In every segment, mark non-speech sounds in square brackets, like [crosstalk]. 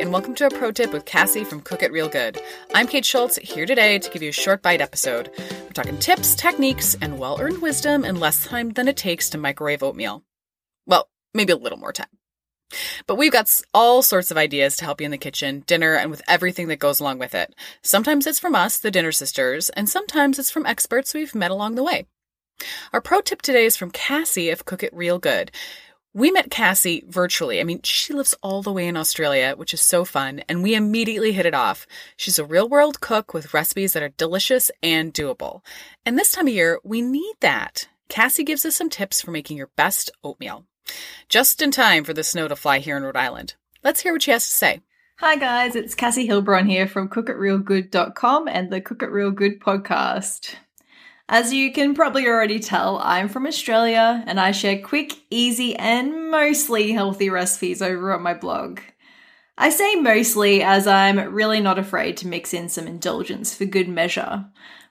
and welcome to a pro tip with Cassie from Cook It Real Good. I'm Kate Schultz, here today to give you a short bite episode. We're talking tips, techniques, and well earned wisdom in less time than it takes to microwave oatmeal. Well, maybe a little more time. But we've got all sorts of ideas to help you in the kitchen, dinner, and with everything that goes along with it. Sometimes it's from us, the Dinner Sisters, and sometimes it's from experts we've met along the way. Our pro tip today is from Cassie of Cook It Real Good. We met Cassie virtually. I mean, she lives all the way in Australia, which is so fun, and we immediately hit it off. She's a real world cook with recipes that are delicious and doable. And this time of year, we need that. Cassie gives us some tips for making your best oatmeal. Just in time for the snow to fly here in Rhode Island. Let's hear what she has to say. Hi guys, it's Cassie Hilbron here from cookitrealgood.com and the Cook It Real Good podcast. As you can probably already tell, I'm from Australia and I share quick, easy, and mostly healthy recipes over on my blog. I say mostly as I'm really not afraid to mix in some indulgence for good measure.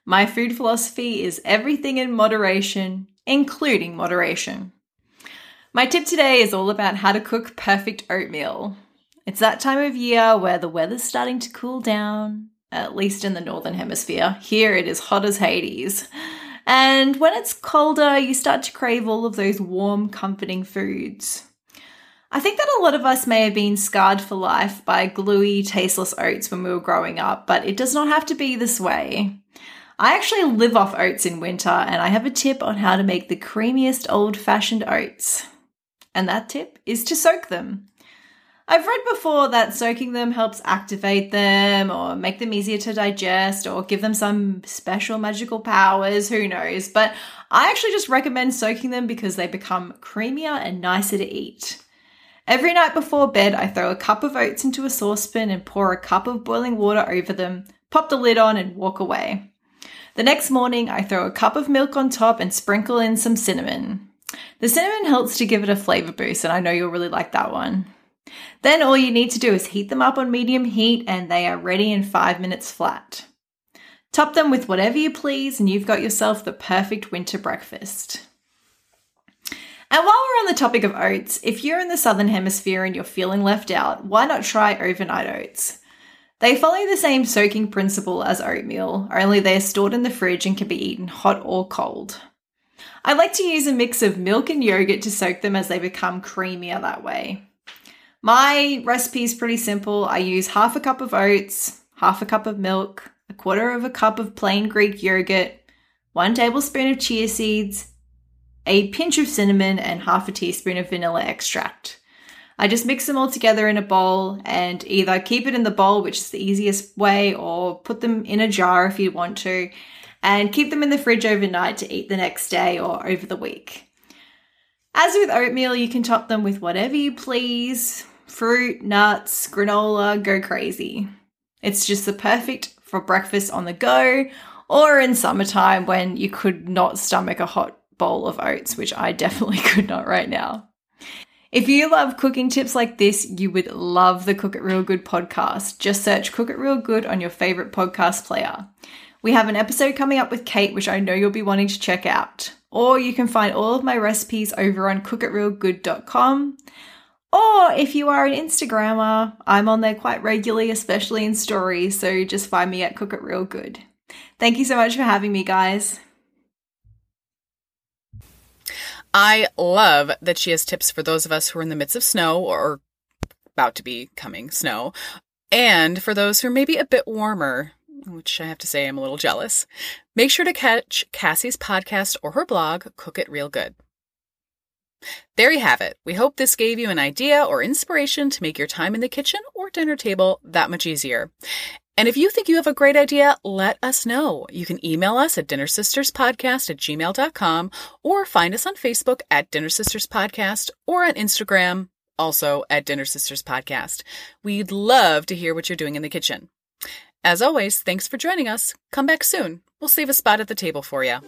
My food philosophy is everything in moderation, including moderation. My tip today is all about how to cook perfect oatmeal. It's that time of year where the weather's starting to cool down, at least in the Northern Hemisphere. Here it is hot as Hades. And when it's colder, you start to crave all of those warm, comforting foods. I think that a lot of us may have been scarred for life by gluey, tasteless oats when we were growing up, but it does not have to be this way. I actually live off oats in winter, and I have a tip on how to make the creamiest old fashioned oats. And that tip is to soak them. I've read before that soaking them helps activate them or make them easier to digest or give them some special magical powers, who knows. But I actually just recommend soaking them because they become creamier and nicer to eat. Every night before bed, I throw a cup of oats into a saucepan and pour a cup of boiling water over them, pop the lid on, and walk away. The next morning, I throw a cup of milk on top and sprinkle in some cinnamon. The cinnamon helps to give it a flavor boost, and I know you'll really like that one. Then all you need to do is heat them up on medium heat and they are ready in five minutes flat. Top them with whatever you please, and you've got yourself the perfect winter breakfast. And while we're on the topic of oats, if you're in the southern hemisphere and you're feeling left out, why not try overnight oats? They follow the same soaking principle as oatmeal, only they are stored in the fridge and can be eaten hot or cold. I like to use a mix of milk and yogurt to soak them as they become creamier that way. My recipe is pretty simple. I use half a cup of oats, half a cup of milk, a quarter of a cup of plain Greek yogurt, one tablespoon of chia seeds, a pinch of cinnamon, and half a teaspoon of vanilla extract. I just mix them all together in a bowl and either keep it in the bowl, which is the easiest way, or put them in a jar if you want to, and keep them in the fridge overnight to eat the next day or over the week. As with oatmeal, you can top them with whatever you please fruit, nuts, granola, go crazy. It's just the perfect for breakfast on the go or in summertime when you could not stomach a hot bowl of oats, which I [laughs] definitely could not right now. If you love cooking tips like this, you would love the Cook It Real Good podcast. Just search Cook It Real Good on your favorite podcast player. We have an episode coming up with Kate, which I know you'll be wanting to check out. Or you can find all of my recipes over on cookitrealgood.com. Or if you are an Instagrammer, I'm on there quite regularly, especially in stories, so just find me at Cook It Real Good. Thank you so much for having me, guys. I love that she has tips for those of us who are in the midst of snow or about to be coming snow, and for those who are maybe a bit warmer, which I have to say I'm a little jealous. Make sure to catch Cassie's podcast or her blog, Cook It Real Good. There you have it. We hope this gave you an idea or inspiration to make your time in the kitchen or dinner table that much easier. And if you think you have a great idea, let us know. You can email us at dinnersisterspodcast at gmail.com or find us on Facebook at Dinner Sisters Podcast or on Instagram, also at Dinner Sisters Podcast. We'd love to hear what you're doing in the kitchen. As always, thanks for joining us. Come back soon. We'll save a spot at the table for you.